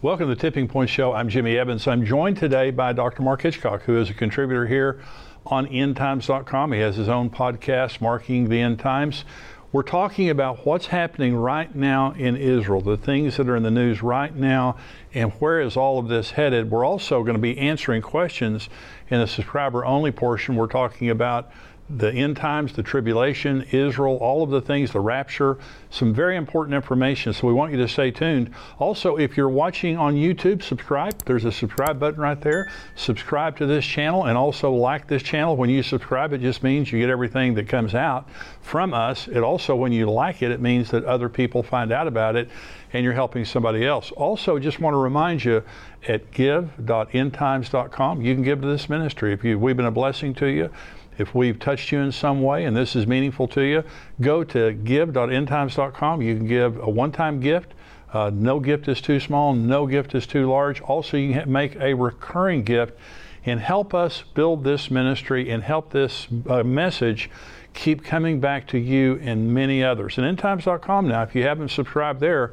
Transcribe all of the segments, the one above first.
Welcome to the Tipping Point Show. I'm Jimmy Evans. I'm joined today by Dr. Mark Hitchcock, who is a contributor here on endtimes.com. He has his own podcast, Marking the End Times. We're talking about what's happening right now in Israel, the things that are in the news right now, and where is all of this headed. We're also going to be answering questions in the subscriber only portion. We're talking about the end times, the tribulation, Israel, all of the things, the rapture, some very important information. So we want you to stay tuned. Also, if you're watching on YouTube, subscribe. There's a subscribe button right there. Subscribe to this channel and also like this channel. When you subscribe, it just means you get everything that comes out from us. It also, when you like it, it means that other people find out about it and you're helping somebody else. Also, just want to remind you at give.endtimes.com, you can give to this ministry. If you, we've been a blessing to you, if we've touched you in some way and this is meaningful to you, go to give.endtimes.com. You can give a one time gift. Uh, no gift is too small, no gift is too large. Also, you can make a recurring gift and help us build this ministry and help this uh, message keep coming back to you and many others. And endtimes.com now, if you haven't subscribed there,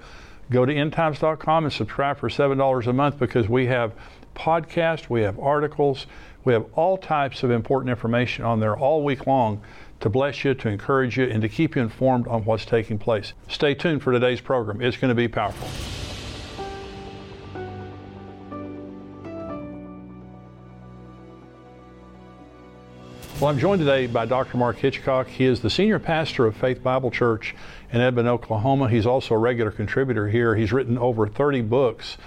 go to endtimes.com and subscribe for $7 a month because we have podcasts, we have articles, we have all types of important information on there all week long to bless you, to encourage you, and to keep you informed on what's taking place. Stay tuned for today's program. It's going to be powerful. Well, I'm joined today by Dr. Mark Hitchcock. He is the senior pastor of Faith Bible Church in Edmond, Oklahoma. He's also a regular contributor here. He's written over 30 books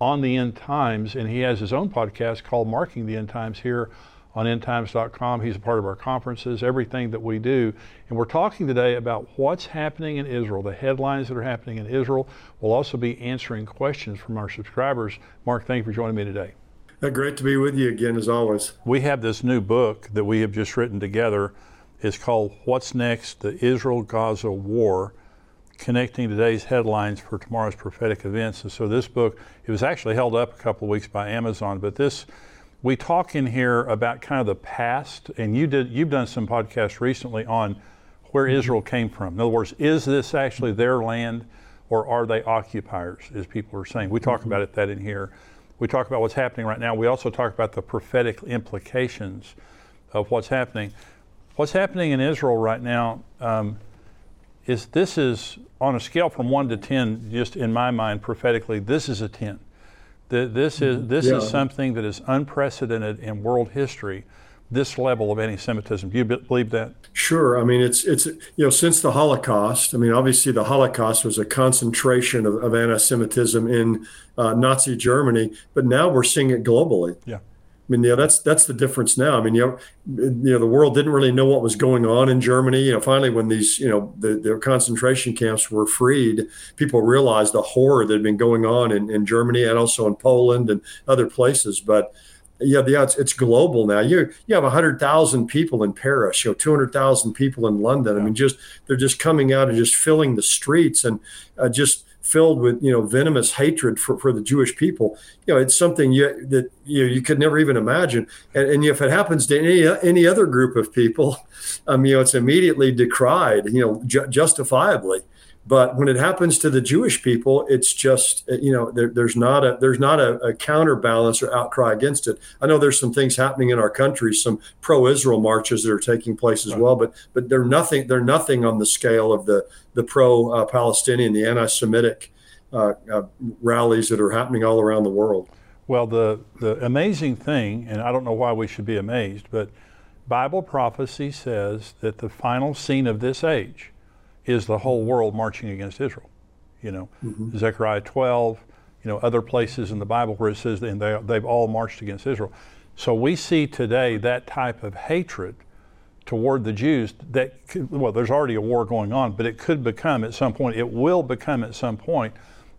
on the end times, and he has his own podcast called Marking the End Times here on endtimes.com. He's a part of our conferences, everything that we do. And we're talking today about what's happening in Israel, the headlines that are happening in Israel. We'll also be answering questions from our subscribers. Mark, thank you for joining me today. Uh, great to be with you again, as always. We have this new book that we have just written together. It's called What's Next? The Israel Gaza War connecting today's headlines for tomorrow's prophetic events. And so this book, it was actually held up a couple of weeks by Amazon, but this we talk in here about kind of the past, and you did you've done some podcasts recently on where mm-hmm. Israel came from. In other words, is this actually their land or are they occupiers, as people are saying? We talk mm-hmm. about it that in here. We talk about what's happening right now. We also talk about the prophetic implications of what's happening. What's happening in Israel right now, um, is this is on a scale from one to ten, just in my mind prophetically, this is a ten. This is this yeah. is something that is unprecedented in world history. This level of anti-Semitism. Do you believe that? Sure. I mean, it's it's you know since the Holocaust. I mean, obviously the Holocaust was a concentration of, of anti-Semitism in uh, Nazi Germany, but now we're seeing it globally. Yeah. I mean, yeah, that's that's the difference now. I mean, you know, you know, the world didn't really know what was going on in Germany. You know, finally, when these, you know, the, the concentration camps were freed, people realized the horror that had been going on in, in Germany and also in Poland and other places. But yeah, yeah, it's, it's global now. You you have hundred thousand people in Paris, you know, two hundred thousand people in London. Yeah. I mean, just they're just coming out and just filling the streets and uh, just filled with you know venomous hatred for, for the Jewish people. You know, it's something you, that you know, you could never even imagine. And, and if it happens to any any other group of people, um, you know, it's immediately decried. You know, ju- justifiably. But when it happens to the Jewish people, it's just you know there, there's not a there's not a, a, counterbalance or outcry against it. I know there's some things happening in our country, some pro-Israel marches that are taking place as right. well, but but they're nothing they're nothing on the scale of the the pro-Palestinian, the anti-Semitic uh, uh, rallies that are happening all around the world. Well, the the amazing thing, and I don't know why we should be amazed, but Bible prophecy says that the final scene of this age is the whole world marching against Israel. You know, mm-hmm. Zechariah 12, you know, other places in the Bible where it says and they, they've all marched against Israel. So we see today that type of hatred toward the Jews that, could, well, there's already a war going on, but it could become at some point, it will become at some point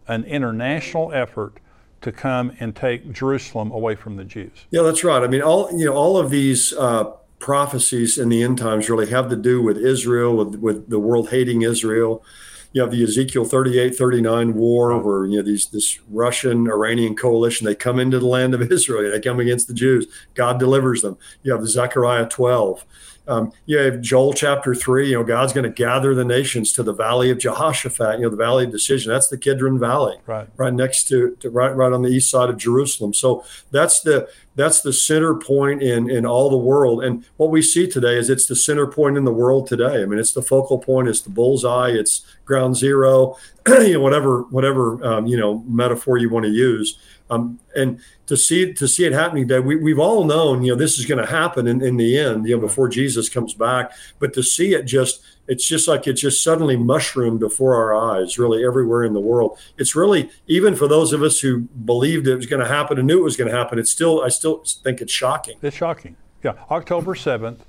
an international effort to come and take Jerusalem away from the Jews. Yeah, that's right. I mean, all you know, all of these uh, prophecies in the end times really have to do with Israel, with, with the world hating Israel. You have the Ezekiel 38, 39 war where, you know, these, this Russian Iranian coalition, they come into the land of Israel. They come against the Jews. God delivers them. You have the Zechariah 12. Um, you have Joel chapter three. You know, God's going to gather the nations to the valley of Jehoshaphat. You know, the valley of decision. That's the Kidron Valley, right, right next to, to right right on the east side of Jerusalem. So that's the that's the center point in in all the world. And what we see today is it's the center point in the world today. I mean, it's the focal point. It's the bullseye. It's ground zero. you know, whatever whatever um, you know metaphor you want to use. Um, and to see to see it happening today, we, we've all known, you know, this is going to happen in, in the end, you know, before Jesus comes back. But to see it just, it's just like it just suddenly mushroomed before our eyes, really everywhere in the world. It's really even for those of us who believed it was going to happen and knew it was going to happen. It's still, I still think it's shocking. It's shocking. Yeah, October seventh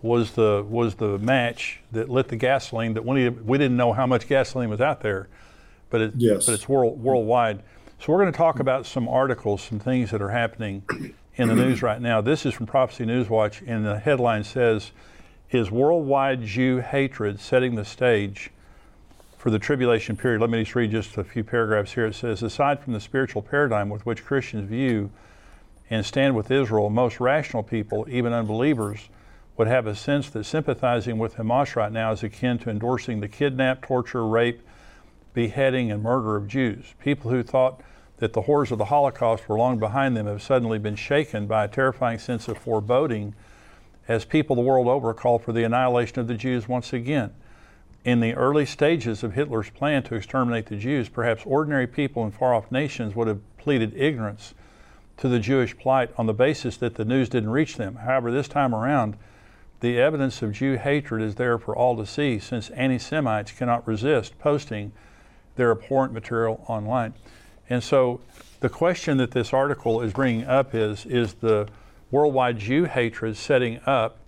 was the was the match that lit the gasoline that we we didn't know how much gasoline was out there, but it, yes. but it's world worldwide. So we're going to talk about some articles, some things that are happening in the news right now. This is from Prophecy News Watch, and the headline says, "Is worldwide Jew hatred setting the stage?" For the tribulation period, let me just read just a few paragraphs here. It says, aside from the spiritual paradigm with which Christians view and stand with Israel, most rational people, even unbelievers, would have a sense that sympathizing with Hamas right now is akin to endorsing the kidnap, torture, rape, beheading, and murder of Jews. People who thought that the horrors of the Holocaust were long behind them have suddenly been shaken by a terrifying sense of foreboding as people the world over call for the annihilation of the Jews once again. In the early stages of Hitler's plan to exterminate the Jews, perhaps ordinary people in far off nations would have pleaded ignorance to the Jewish plight on the basis that the news didn't reach them. However, this time around, the evidence of Jew hatred is there for all to see since anti Semites cannot resist posting their abhorrent material online. And so the question that this article is bringing up is is the worldwide Jew hatred setting up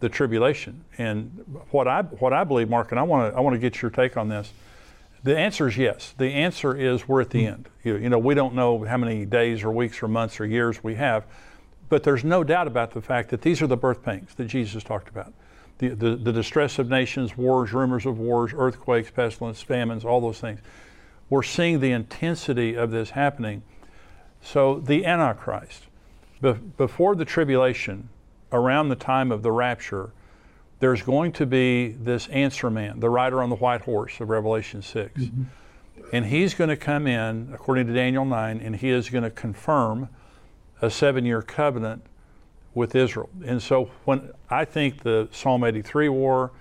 the tribulation? And what I what I believe, Mark, and I want to I want to get your take on this. The answer is yes. The answer is we're at the hmm. end. You, you know, we don't know how many days or weeks or months or years we have, but there's no doubt about the fact that these are the birth pangs that Jesus talked about. The, the, the distress of nations, wars, rumors of wars, earthquakes, pestilence, famines, all those things we're seeing the intensity of this happening. So, the Antichrist, be- before the tribulation, around the time of the rapture, there's going to be this answer man, the rider on the white horse of Revelation 6. Mm-hmm. And he's going to come in, according to Daniel 9, and he is going to confirm a seven year covenant with Israel. And so, when I think the Psalm 83 war,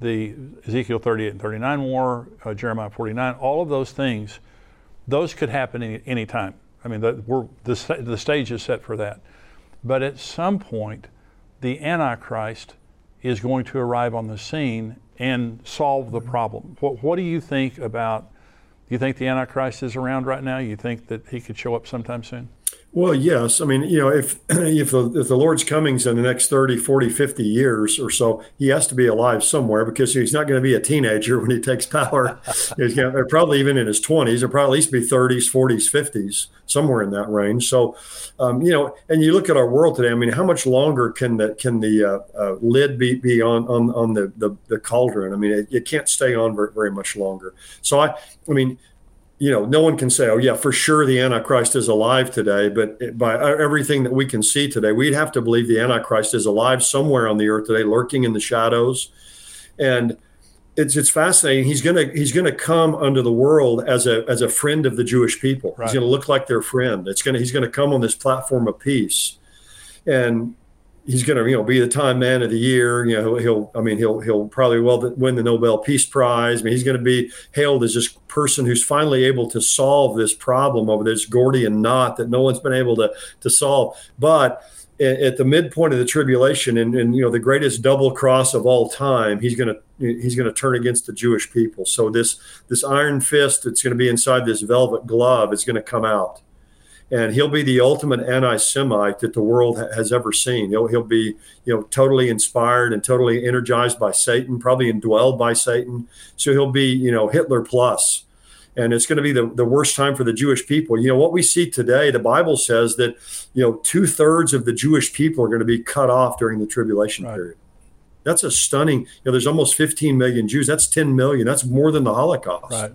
the Ezekiel 38 and 39 war, uh, Jeremiah 49, all of those things, those could happen any, any time. I mean, the, we're, the, the stage is set for that. But at some point, the Antichrist is going to arrive on the scene and solve the problem. What, what do you think about? Do you think the Antichrist is around right now? You think that he could show up sometime soon? Well, yes. I mean, you know, if if the, if the Lord's comings in the next 30, 40, 50 years or so, he has to be alive somewhere because he's not going to be a teenager when he takes power. he's going to, probably even in his 20s, or probably at least be 30s, 40s, 50s, somewhere in that range. So, um, you know, and you look at our world today. I mean, how much longer can the can the uh, uh, lid be, be on on, on the, the, the cauldron? I mean, it, it can't stay on very, very much longer. So I, I mean, you know, no one can say, oh, yeah, for sure the Antichrist is alive today. But by uh, everything that we can see today, we'd have to believe the Antichrist is alive somewhere on the earth today, lurking in the shadows. And it's it's fascinating. He's gonna he's gonna come under the world as a as a friend of the Jewish people. Right. He's gonna look like their friend. It's gonna he's gonna come on this platform of peace. And he's going to you know be the time man of the year you know he'll i mean he'll he'll probably well win the nobel peace prize. I mean he's going to be hailed as this person who's finally able to solve this problem over this gordian knot that no one's been able to to solve. But at the midpoint of the tribulation and, and you know the greatest double cross of all time he's going to he's going to turn against the jewish people. So this this iron fist that's going to be inside this velvet glove is going to come out and he'll be the ultimate anti-Semite that the world ha- has ever seen. He'll, he'll be, you know, totally inspired and totally energized by Satan, probably indwelled by Satan. So he'll be, you know, Hitler plus. And it's going to be the, the worst time for the Jewish people. You know, what we see today, the Bible says that, you know, two thirds of the Jewish people are going to be cut off during the tribulation right. period. That's a stunning, you know, there's almost 15 million Jews. That's 10 million. That's more than the Holocaust. Right.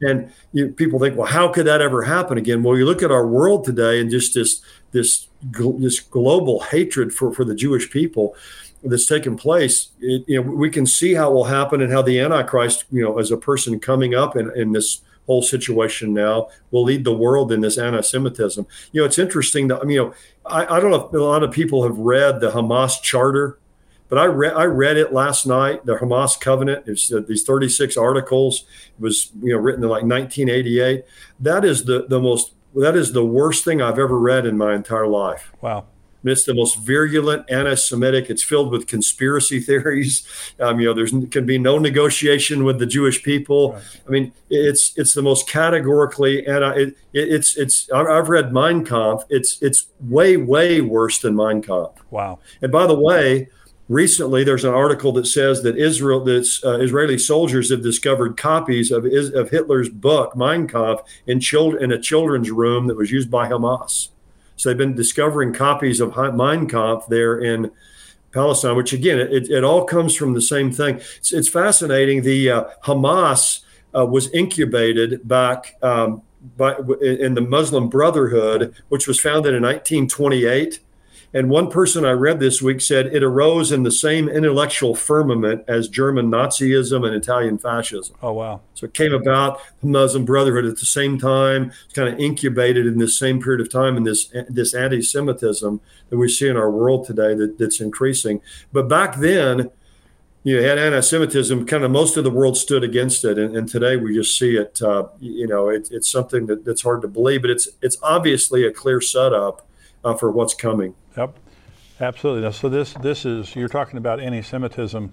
And you, people think, well, how could that ever happen again? Well, you look at our world today and just this this this global hatred for for the Jewish people. that's taken place, it, you know, we can see how it will happen and how the Antichrist, you know, as a person coming up in, in this whole situation now will lead the world in this anti-Semitism. You know, it's interesting that I mean, you know, I, I don't know if a lot of people have read the Hamas charter, but I read I read it last night. The Hamas covenant. It's uh, these 36 articles. It was you know written in like 1988. That is the the most that is the worst thing I've ever read in my entire life. Wow. It's the most virulent anti-Semitic. It's filled with conspiracy theories. Um, you know, there's can be no negotiation with the Jewish people. Right. I mean, it's it's the most categorically anti. It, it's it's. I've read Mein Kampf. It's it's way way worse than Mein Kampf. Wow. And by the way, recently there's an article that says that Israel, that uh, Israeli soldiers have discovered copies of of Hitler's book Mein Kampf in children in a children's room that was used by Hamas. So they've been discovering copies of Mein Kampf there in Palestine, which again, it, it all comes from the same thing. It's, it's fascinating. The uh, Hamas uh, was incubated back um, by, in the Muslim Brotherhood, which was founded in 1928 and one person I read this week said it arose in the same intellectual firmament as German Nazism and Italian fascism. Oh, wow. So it came about the Muslim Brotherhood at the same time, kind of incubated in this same period of time in this, this anti Semitism that we see in our world today that, that's increasing. But back then, you had anti-Semitism. Kind of most of the world stood against it, and, and today we just see it. Uh, you know, it, it's something that, that's hard to believe, but it's it's obviously a clear setup uh, for what's coming. Yep, absolutely. So this this is you're talking about anti-Semitism.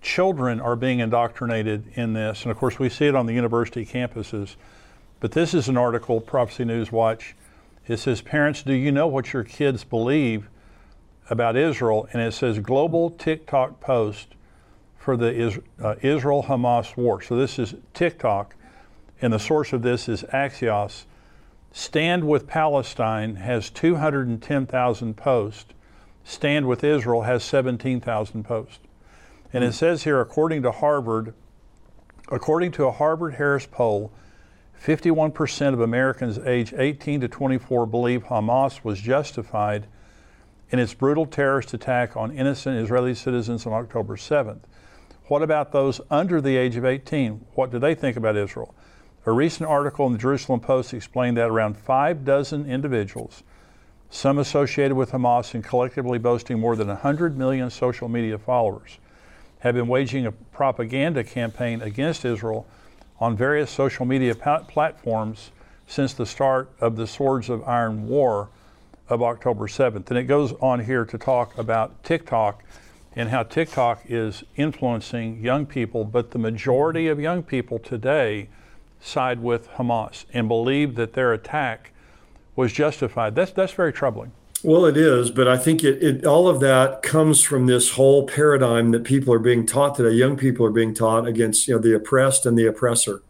Children are being indoctrinated in this, and of course we see it on the university campuses. But this is an article, Prophecy News Watch. It says, "Parents, do you know what your kids believe about Israel?" And it says, "Global TikTok post for the uh, Israel-Hamas war." So this is TikTok, and the source of this is Axios. Stand with Palestine has 210,000 posts. Stand with Israel has 17,000 posts. And it says here, according to Harvard, according to a Harvard Harris poll, 51% of Americans aged 18 to 24 believe Hamas was justified in its brutal terrorist attack on innocent Israeli citizens on October 7th. What about those under the age of 18? What do they think about Israel? A recent article in the Jerusalem Post explained that around five dozen individuals, some associated with Hamas and collectively boasting more than 100 million social media followers, have been waging a propaganda campaign against Israel on various social media platforms since the start of the Swords of Iron War of October 7th. And it goes on here to talk about TikTok and how TikTok is influencing young people, but the majority of young people today side with Hamas and believe that their attack was justified. That's that's very troubling. Well, it is, but I think it, it, all of that comes from this whole paradigm that people are being taught today. Young people are being taught against you know the oppressed and the oppressor.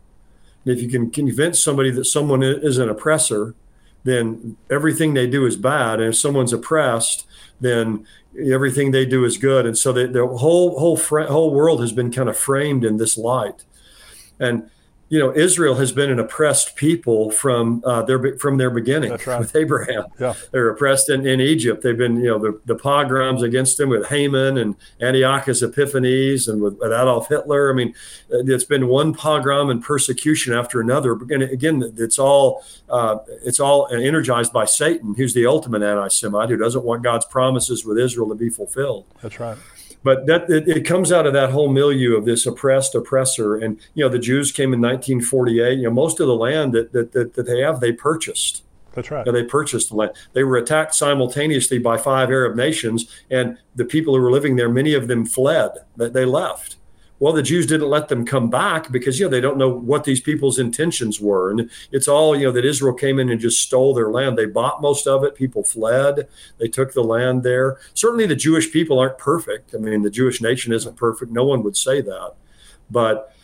And if you can convince somebody that someone is an oppressor, then everything they do is bad. And if someone's oppressed, then everything they do is good. And so the, the whole whole whole world has been kind of framed in this light. And you know, Israel has been an oppressed people from uh, their from their beginning right. with Abraham. Yeah. They're oppressed in, in Egypt. They've been, you know, the, the pogroms against them with Haman and Antiochus Epiphanes and with, with Adolf Hitler. I mean, uh, it's been one pogrom and persecution after another. But again, it's all uh, it's all energized by Satan, who's the ultimate anti-Semite, who doesn't want God's promises with Israel to be fulfilled. That's right but that it, it, comes out of that whole milieu of this oppressed oppressor. And you know the jews came in 1948 you know most of the land that that, that, that they have they purchased. That's right. you know, they purchased the land. They were attacked simultaneously by five arab nations and the people who were living there many of them fled. They left well, the Jews didn't let them come back because you know they don't know what these people's intentions were, and it's all you know that Israel came in and just stole their land. They bought most of it. People fled. They took the land there. Certainly, the Jewish people aren't perfect. I mean, the Jewish nation isn't perfect. No one would say that, but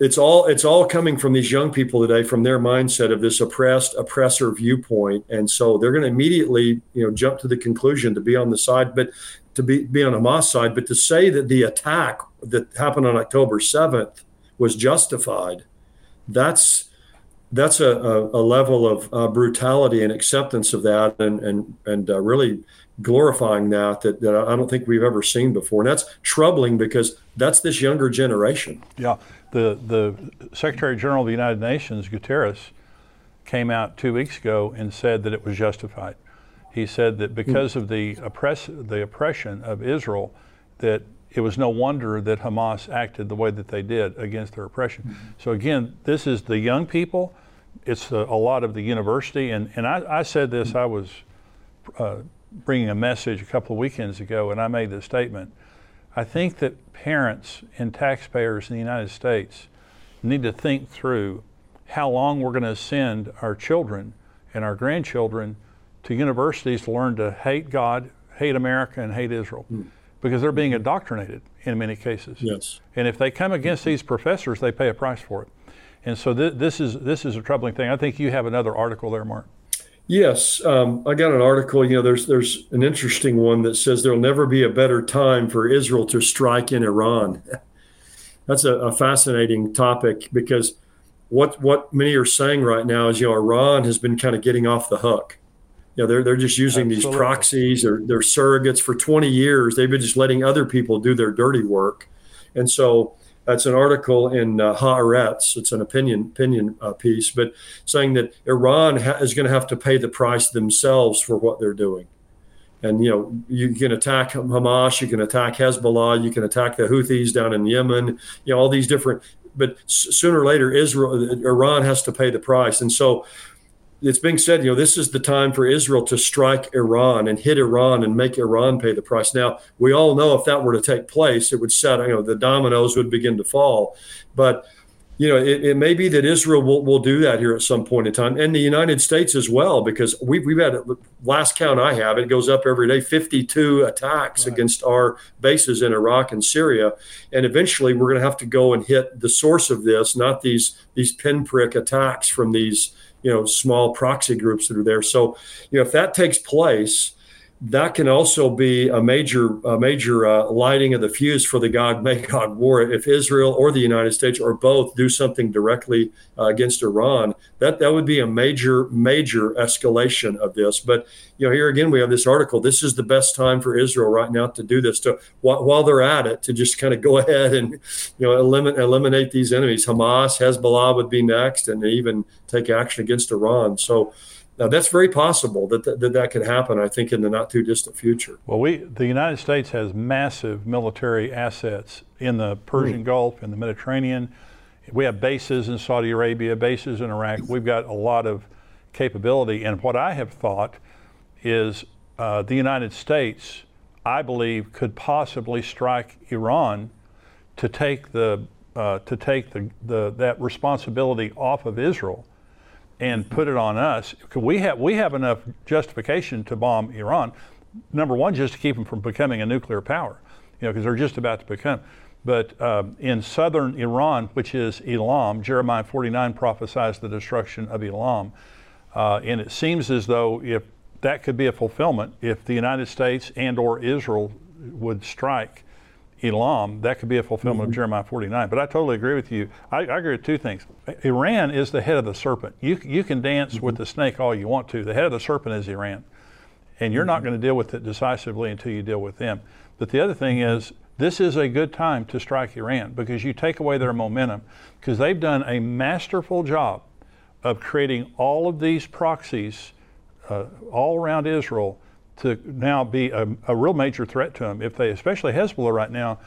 it's all it's all coming from these young people today from their mindset of this oppressed oppressor viewpoint and so they're going to immediately you know jump to the conclusion to be on the side but to be, be on Hamas side, but to say that the attack that happened on October 7th was justified, that's that's a, a, a level of uh, brutality and acceptance of that, and and and uh, really glorifying that, that that I don't think we've ever seen before. And that's troubling because that's this younger generation. Yeah, the the Secretary General of the United Nations, Guterres, came out two weeks ago and said that it was justified. He said that because of the oppress the oppression of Israel, that it was no wonder that Hamas acted the way that they did against their oppression. Mm-hmm. So again, this is the young people. It's a, a lot of the university, and and I, I said this. I was uh, bringing a message a couple of weekends ago, and I made this statement. I think that parents and taxpayers in the United States need to think through how long we're going to send our children and our grandchildren to universities to learn to hate God, hate America, and hate Israel. Mm because they're being indoctrinated in many cases. Yes. And if they come against these professors, they pay a price for it. And so th- this is this is a troubling thing. I think you have another article there, Mark. Yes, um, I got an article. You know, there's there's an interesting one that says there'll never be a better time for Israel to strike in Iran. That's a, a fascinating topic because what what many are saying right now is you know Iran has been kind of getting off the hook you know, they're they're just using Absolutely. these proxies or they're surrogates for 20 years. They've been just letting other people do their dirty work, and so that's an article in uh, Haaretz. It's an opinion opinion uh, piece, but saying that Iran ha- is going to have to pay the price themselves for what they're doing. And you know, you can attack Hamas, you can attack Hezbollah, you can attack the Houthis down in Yemen. You know, all these different. But sooner or later, Israel, Iran has to pay the price, and so it's being said, you know, this is the time for Israel to strike Iran and hit Iran and make Iran pay the price. Now, we all know if that were to take place, it would set, you know, the dominoes would begin to fall. But, you know, it, it may be that Israel will, will do that here at some point in time, and the United States as well, because we've, we've had, last count I have, it goes up every day, 52 attacks right. against our bases in Iraq and Syria. And eventually we're going to have to go and hit the source of this, not these, these pinprick attacks from these you know small proxy groups that are there. So you know if that takes place, that can also be a major a major uh, lighting of the fuse for the Gog Magog war. If Israel or the United States or both do something directly uh, against Iran, that that would be a major major escalation of this. But you know, here again we have this article. This is the best time for Israel right now to do this. To while they're at it, to just kind of go ahead and you know eliminate eliminate these enemies. Hamas, Hezbollah would be next, and even take action against Iran. So now, that's very possible that, that that, that could happen, I think, in the not too distant future. Well, we the United States has massive military assets in the Persian mm. Gulf, in the Mediterranean. We have bases in Saudi Arabia, bases in Iraq. We've got a lot of capability. And what I have thought is uh, the United States, I believe, could possibly strike Iran to take the uh, to take the, the that responsibility off of Israel and put it on us. We have we have enough justification to bomb Iran. Number one, just to keep them from becoming a nuclear power, you know, because they're just about to become. But um, in southern Iran, which is Elam, Jeremiah 49 prophesies the destruction of Elam, uh, and it seems as though if that could be a fulfillment, if the United States and or Israel would strike Elam, that could be a fulfillment mm-hmm. of Jeremiah 49. But I totally agree with you. I, I, agree with two things. Iran is the head of the serpent. You, you can dance mm-hmm. with the snake all you want to. The head of the serpent is Iran. And you're mm-hmm. not going to deal with it decisively until you deal with them. But the other thing is, this is a good time to strike Iran because you take away their momentum because they've done a masterful job of creating all of these proxies uh, all around Israel to now be a, a, real major threat to them. If they, especially Hezbollah right now,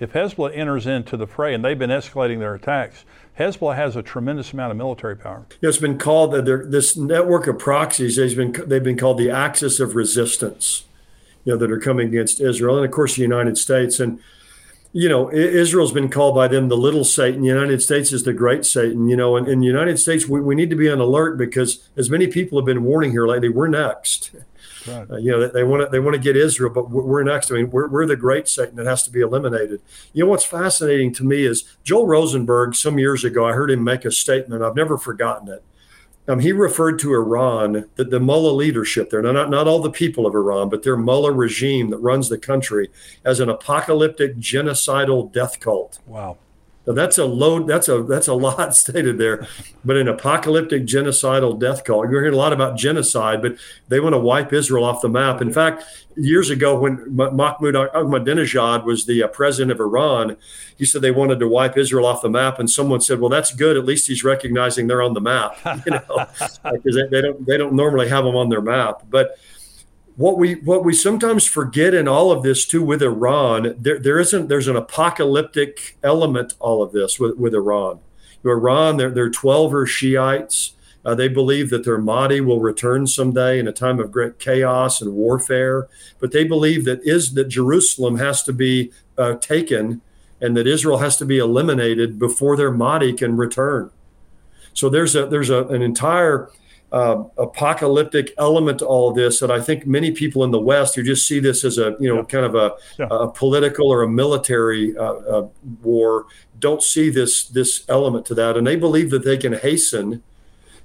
if Hezbollah enters into the fray and they've been escalating their attacks, Hezbollah has a tremendous amount of military power. It's been called uh, this network of proxies. They've been they've been called the axis of resistance, you know, that are coming against Israel and of course the United States and. You know, Israel's been called by them the little Satan. The United States is the great Satan. You know, and in the United States, we, we need to be on alert because, as many people have been warning here lately, we're next. Right. Uh, you know, they want to they want to get Israel, but we're next. I mean, we're, we're the great Satan that has to be eliminated. You know, what's fascinating to me is Joel Rosenberg. Some years ago, I heard him make a statement. I've never forgotten it. Um, he referred to Iran, the, the mullah leadership there, not, not all the people of Iran, but their mullah regime that runs the country, as an apocalyptic genocidal death cult. Wow. Now that's a load. That's a that's a lot stated there, but an apocalyptic genocidal death cult. You're hearing a lot about genocide, but they want to wipe Israel off the map. In fact, years ago when Mahmoud Ahmadinejad was the uh, president of Iran, he said they wanted to wipe Israel off the map, and someone said, "Well, that's good. At least he's recognizing they're on the map." You know, because they, they don't they don't normally have them on their map, but what we what we sometimes forget in all of this too with Iran, there there isn't there's an apocalyptic element all of this with, with Iran. Iran, they're they're Twelver Shiites. Uh, they believe that their Mahdi will return someday in a time of great chaos and warfare. But they believe that is that Jerusalem has to be uh, taken and that Israel has to be eliminated before their Mahdi can return. So there's a there's a, an entire uh, apocalyptic element to all of this that I think many people in the West who just see this as a you know yeah. kind of a, yeah. a, political or a military uh, uh, war don't see this this element to that, and they believe that they can hasten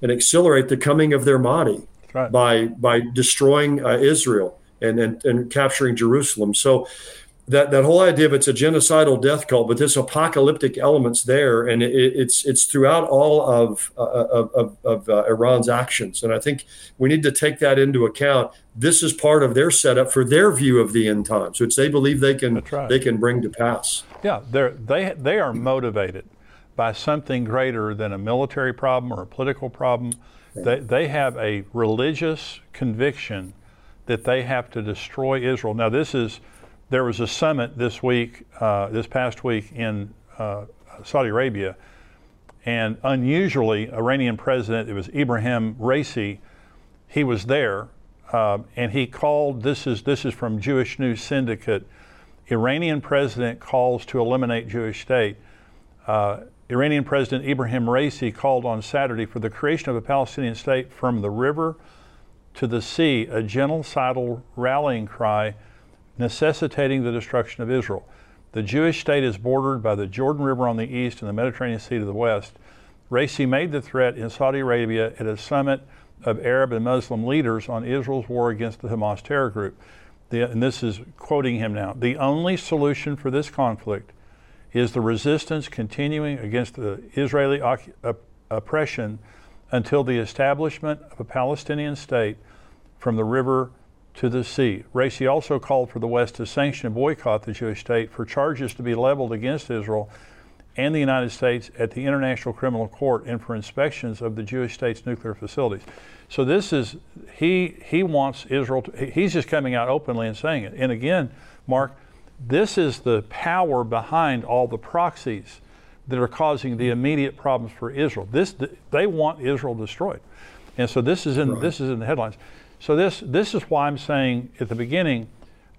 and accelerate the coming of their Mahdi right. by by destroying uh, Israel and, and and capturing Jerusalem. So that that whole idea of it's a genocidal death cult, but this apocalyptic elements there, and it, it's it's throughout all of uh, of, of, of uh, Iran's actions, and I think we need to take that into account. This is part of their setup for their view of the end times, which they believe they can right. they can bring to pass. Yeah, they they they are motivated by something greater than a military problem or a political problem. They they have a religious conviction that they have to destroy Israel. Now this is there was a summit this week, uh, this past week in uh, Saudi Arabia, and unusually, Iranian president, it was Ibrahim Raisi, he was there, uh, and he called. This is this is from Jewish News Syndicate. Iranian president calls to eliminate Jewish state. Uh, Iranian President Ibrahim Raisi called on Saturday for the creation of a Palestinian state from the river to the sea, a genocidal rallying cry necessitating the destruction of Israel. The Jewish state is bordered by the Jordan River on the east and the Mediterranean Sea to the west. Raisi made the threat in Saudi Arabia at a summit of Arab and Muslim leaders on Israel's war against the Hamas terror group. The, and this is quoting him now the only solution for this conflict is the resistance continuing against the Israeli oppression until the establishment of a Palestinian state from the river to the sea. Raisi also called for the West to sanction and boycott the Jewish state for charges to be leveled against Israel and the United States at the International Criminal Court and for inspections of the Jewish state's nuclear facilities. So this is he he wants Israel to, he's just coming out openly and saying it. And again, Mark, this is the power behind all the proxies that are causing the immediate problems for Israel. This they want Israel destroyed. And so this is in right. this is in the headlines. So this this is why I'm saying at the beginning,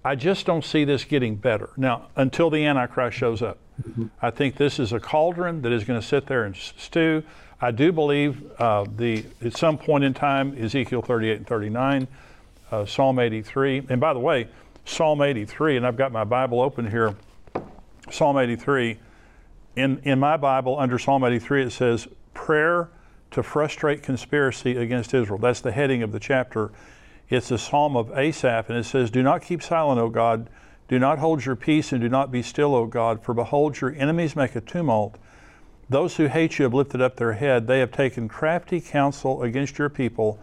I just don't see this getting better. Now, until the Antichrist shows up. Mm-hmm. I think this is a cauldron that is going to sit there and stew. I do believe uh, the at some point in time, Ezekiel 38 and 39, uh, Psalm 83, and by the way, Psalm 83, and I've got my Bible open here. Psalm 83. In in my Bible, under Psalm 83, it says prayer to frustrate conspiracy against Israel. That's the heading of the chapter. It's a psalm of Asaph, and it says, Do not keep silent, O God. Do not hold your peace, and do not be still, O God, for behold, your enemies make a tumult. Those who hate you have lifted up their head. They have taken crafty counsel against your people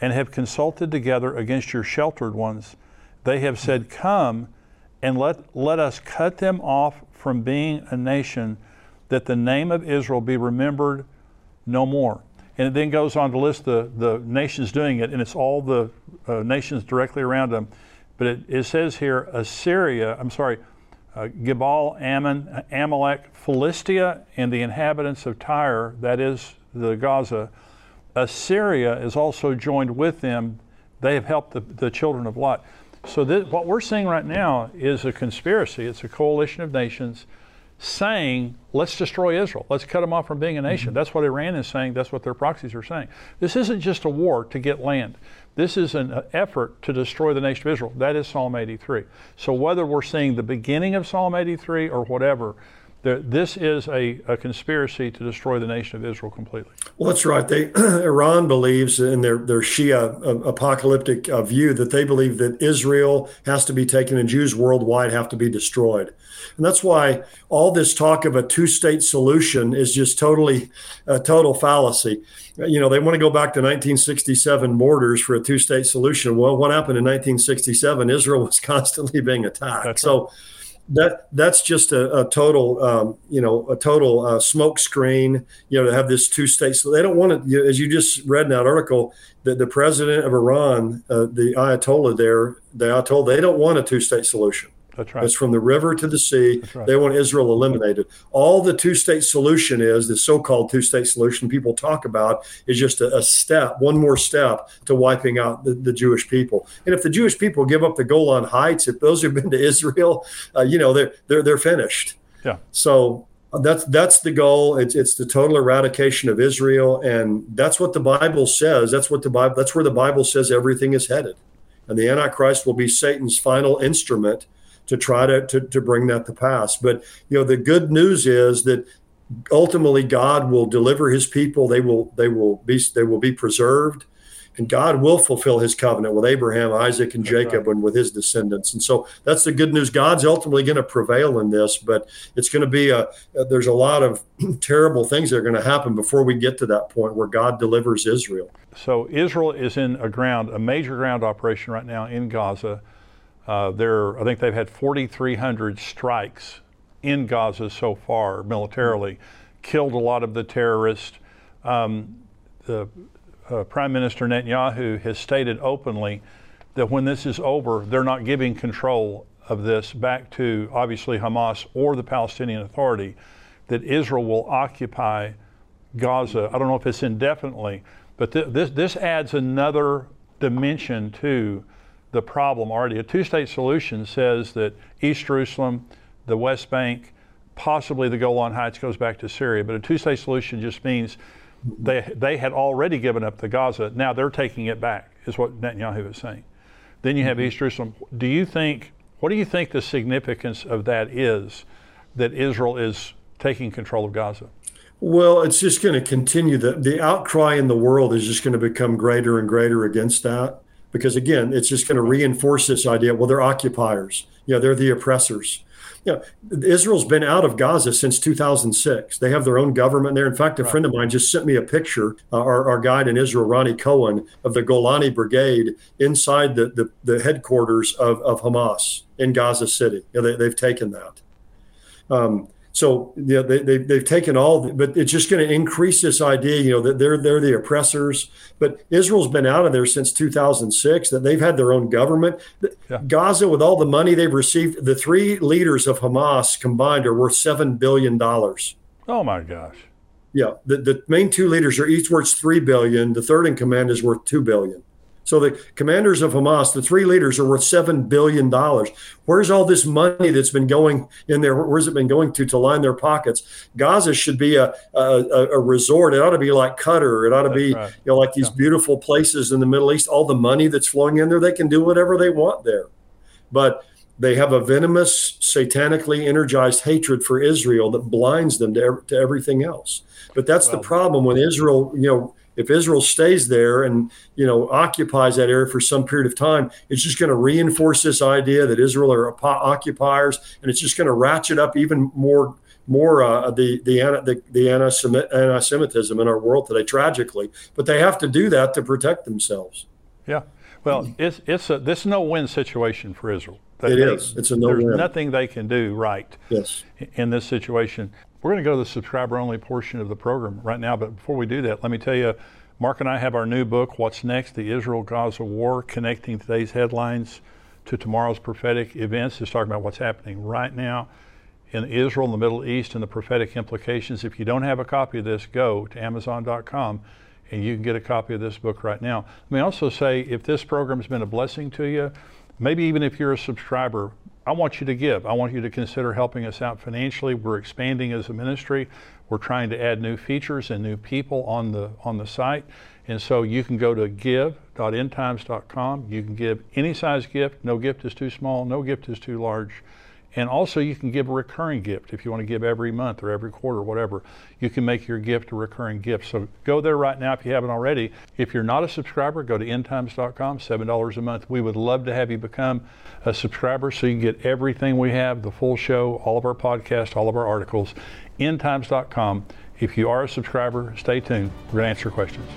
and have consulted together against your sheltered ones. They have said, Come and let, let us cut them off from being a nation, that the name of Israel be remembered no more. And it then goes on to list the, the nations doing it, and it's all the uh, nations directly around them. But it, it says here Assyria, I'm sorry, uh, Gebal, Ammon, Amalek, Philistia, and the inhabitants of Tyre, that is the Gaza. Assyria is also joined with them. They have helped the, the children of Lot. So, this, what we're seeing right now is a conspiracy. It's a coalition of nations saying, let's destroy Israel. Let's cut them off from being a nation. Mm-hmm. That's what Iran is saying. That's what their proxies are saying. This isn't just a war to get land. This is an uh, effort to destroy the nation of Israel. That is Psalm 83. So whether we're seeing the beginning of Psalm 83 or whatever, this is a, a conspiracy to destroy the nation of Israel completely. Well, that's right. They Iran believes in their their Shia uh, apocalyptic uh, view that they believe that Israel has to be taken and Jews worldwide have to be destroyed, and that's why all this talk of a two state solution is just totally a total fallacy. You know, they want to go back to 1967 borders for a two state solution. Well, what happened in 1967? Israel was constantly being attacked. That's so. Right that that's just a, a total um, you know a total uh, smoke screen you know to have this two states. So they don't want to as you just read in that article that the president of iran uh, the ayatollah there the ayatollah they don't want a two state solution that's right. It's from the river to the sea. Right. They want Israel eliminated. All the two state solution is, the so called two state solution people talk about, is just a, a, step, one more step to wiping out the, the, Jewish people. And if the Jewish people give up the Golan Heights, if those who've been to Israel, uh, you know, they're, they're, they're finished. Yeah. So that's that's the goal. It's it's the total eradication of Israel, and that's what the Bible says. That's what the Bible. That's where the Bible says everything is headed, and the Antichrist will be Satan's final instrument to try to, to, to bring that to pass. But, you know, the good news is that ultimately God will deliver his people. They will, they will be, they will be preserved and God will fulfill his covenant with Abraham, Isaac, and Jacob, right. and with his descendants. And so that's the good news. God's ultimately going to prevail in this, but it's going to be a, there's a lot of terrible things that are going to happen before we get to that point where God delivers Israel. So Israel is in a ground, a major ground operation right now in Gaza. Uh, there, I think they've had 4,300 strikes in Gaza so far militarily, killed a lot of the terrorists. Um, the uh, Prime Minister Netanyahu has stated openly that when this is over, they're not giving control of this back to obviously Hamas or the Palestinian Authority, that Israel will occupy Gaza. I don't know if it's indefinitely, but th- this, this adds another dimension to the problem already. A two state solution says that East Jerusalem, the West Bank, possibly the Golan Heights goes back to Syria. But a two state solution just means they, they had already given up the Gaza. Now they're taking it back, is what Netanyahu is saying. Then you have mm-hmm. East Jerusalem. Do you think, what do you think the significance of that is that Israel is taking control of Gaza? Well, it's just going to continue. The, the outcry in the world is just going to become greater and greater against that because again, it's just going to reinforce this idea. Well, they're occupiers. You know, they're the oppressors. You know, Israel's been out of Gaza since 2006. They have their own government there. In fact, a right. friend of mine just sent me a picture, uh, our, our guide in Israel, Ronnie Cohen, of the Golani Brigade inside the, the, the headquarters of, of Hamas in Gaza City. You know, they, have taken that. Um, so you know, they, they, they've taken all, but it's just going to increase this idea, you know, that they're, they're the oppressors. But Israel's been out of there since 2006, that they've had their own government. Yeah. Gaza, with all the money they've received, the three leaders of Hamas combined are worth $7 billion. Oh, my gosh. Yeah. The, the main two leaders are each worth 3 billion. The third in command is worth $2 billion. So the commanders of Hamas, the three leaders, are worth seven billion dollars. Where's all this money that's been going in there? Where's it been going to to line their pockets? Gaza should be a a, a resort. It ought to be like Qatar. It ought to be right. you know like these yeah. beautiful places in the Middle East. All the money that's flowing in there, they can do whatever they want there. But they have a venomous, satanically energized hatred for Israel that blinds them to, to everything else. But that's well, the problem when Israel, you know, if Israel stays there and you know occupies that area for some period of time, it's just going to reinforce this idea that Israel are occupiers, and it's just going to ratchet up even more more uh, the the the, the anti-Semitism in our world today, tragically. But they have to do that to protect themselves. Yeah. Well, it's it's a this no win situation for Israel. It they, is. It's a no There's nothing they can do right. Yes. In this situation, we're going to go to the subscriber only portion of the program right now, but before we do that, let me tell you Mark and I have our new book, What's Next? The Israel Gaza War, connecting today's headlines to tomorrow's prophetic events. It's talking about what's happening right now in Israel, in the Middle East, and the prophetic implications. If you don't have a copy of this, go to Amazon.com and you can get a copy of this book right now. Let me also say if this program has been a blessing to you, maybe even if you're a subscriber, I want you to give. I want you to consider helping us out financially. We're expanding as a ministry. We're trying to add new features and new people on the on the site. And so you can go to give.endtimes.com. You can give any size gift. No gift is too small, no gift is too large. And also, you can give a recurring gift if you want to give every month or every quarter, whatever. You can make your gift a recurring gift. So go there right now if you haven't already. If you're not a subscriber, go to endtimes.com, $7 a month. We would love to have you become a subscriber so you can get everything we have the full show, all of our podcasts, all of our articles. Endtimes.com. If you are a subscriber, stay tuned. We're going to answer questions.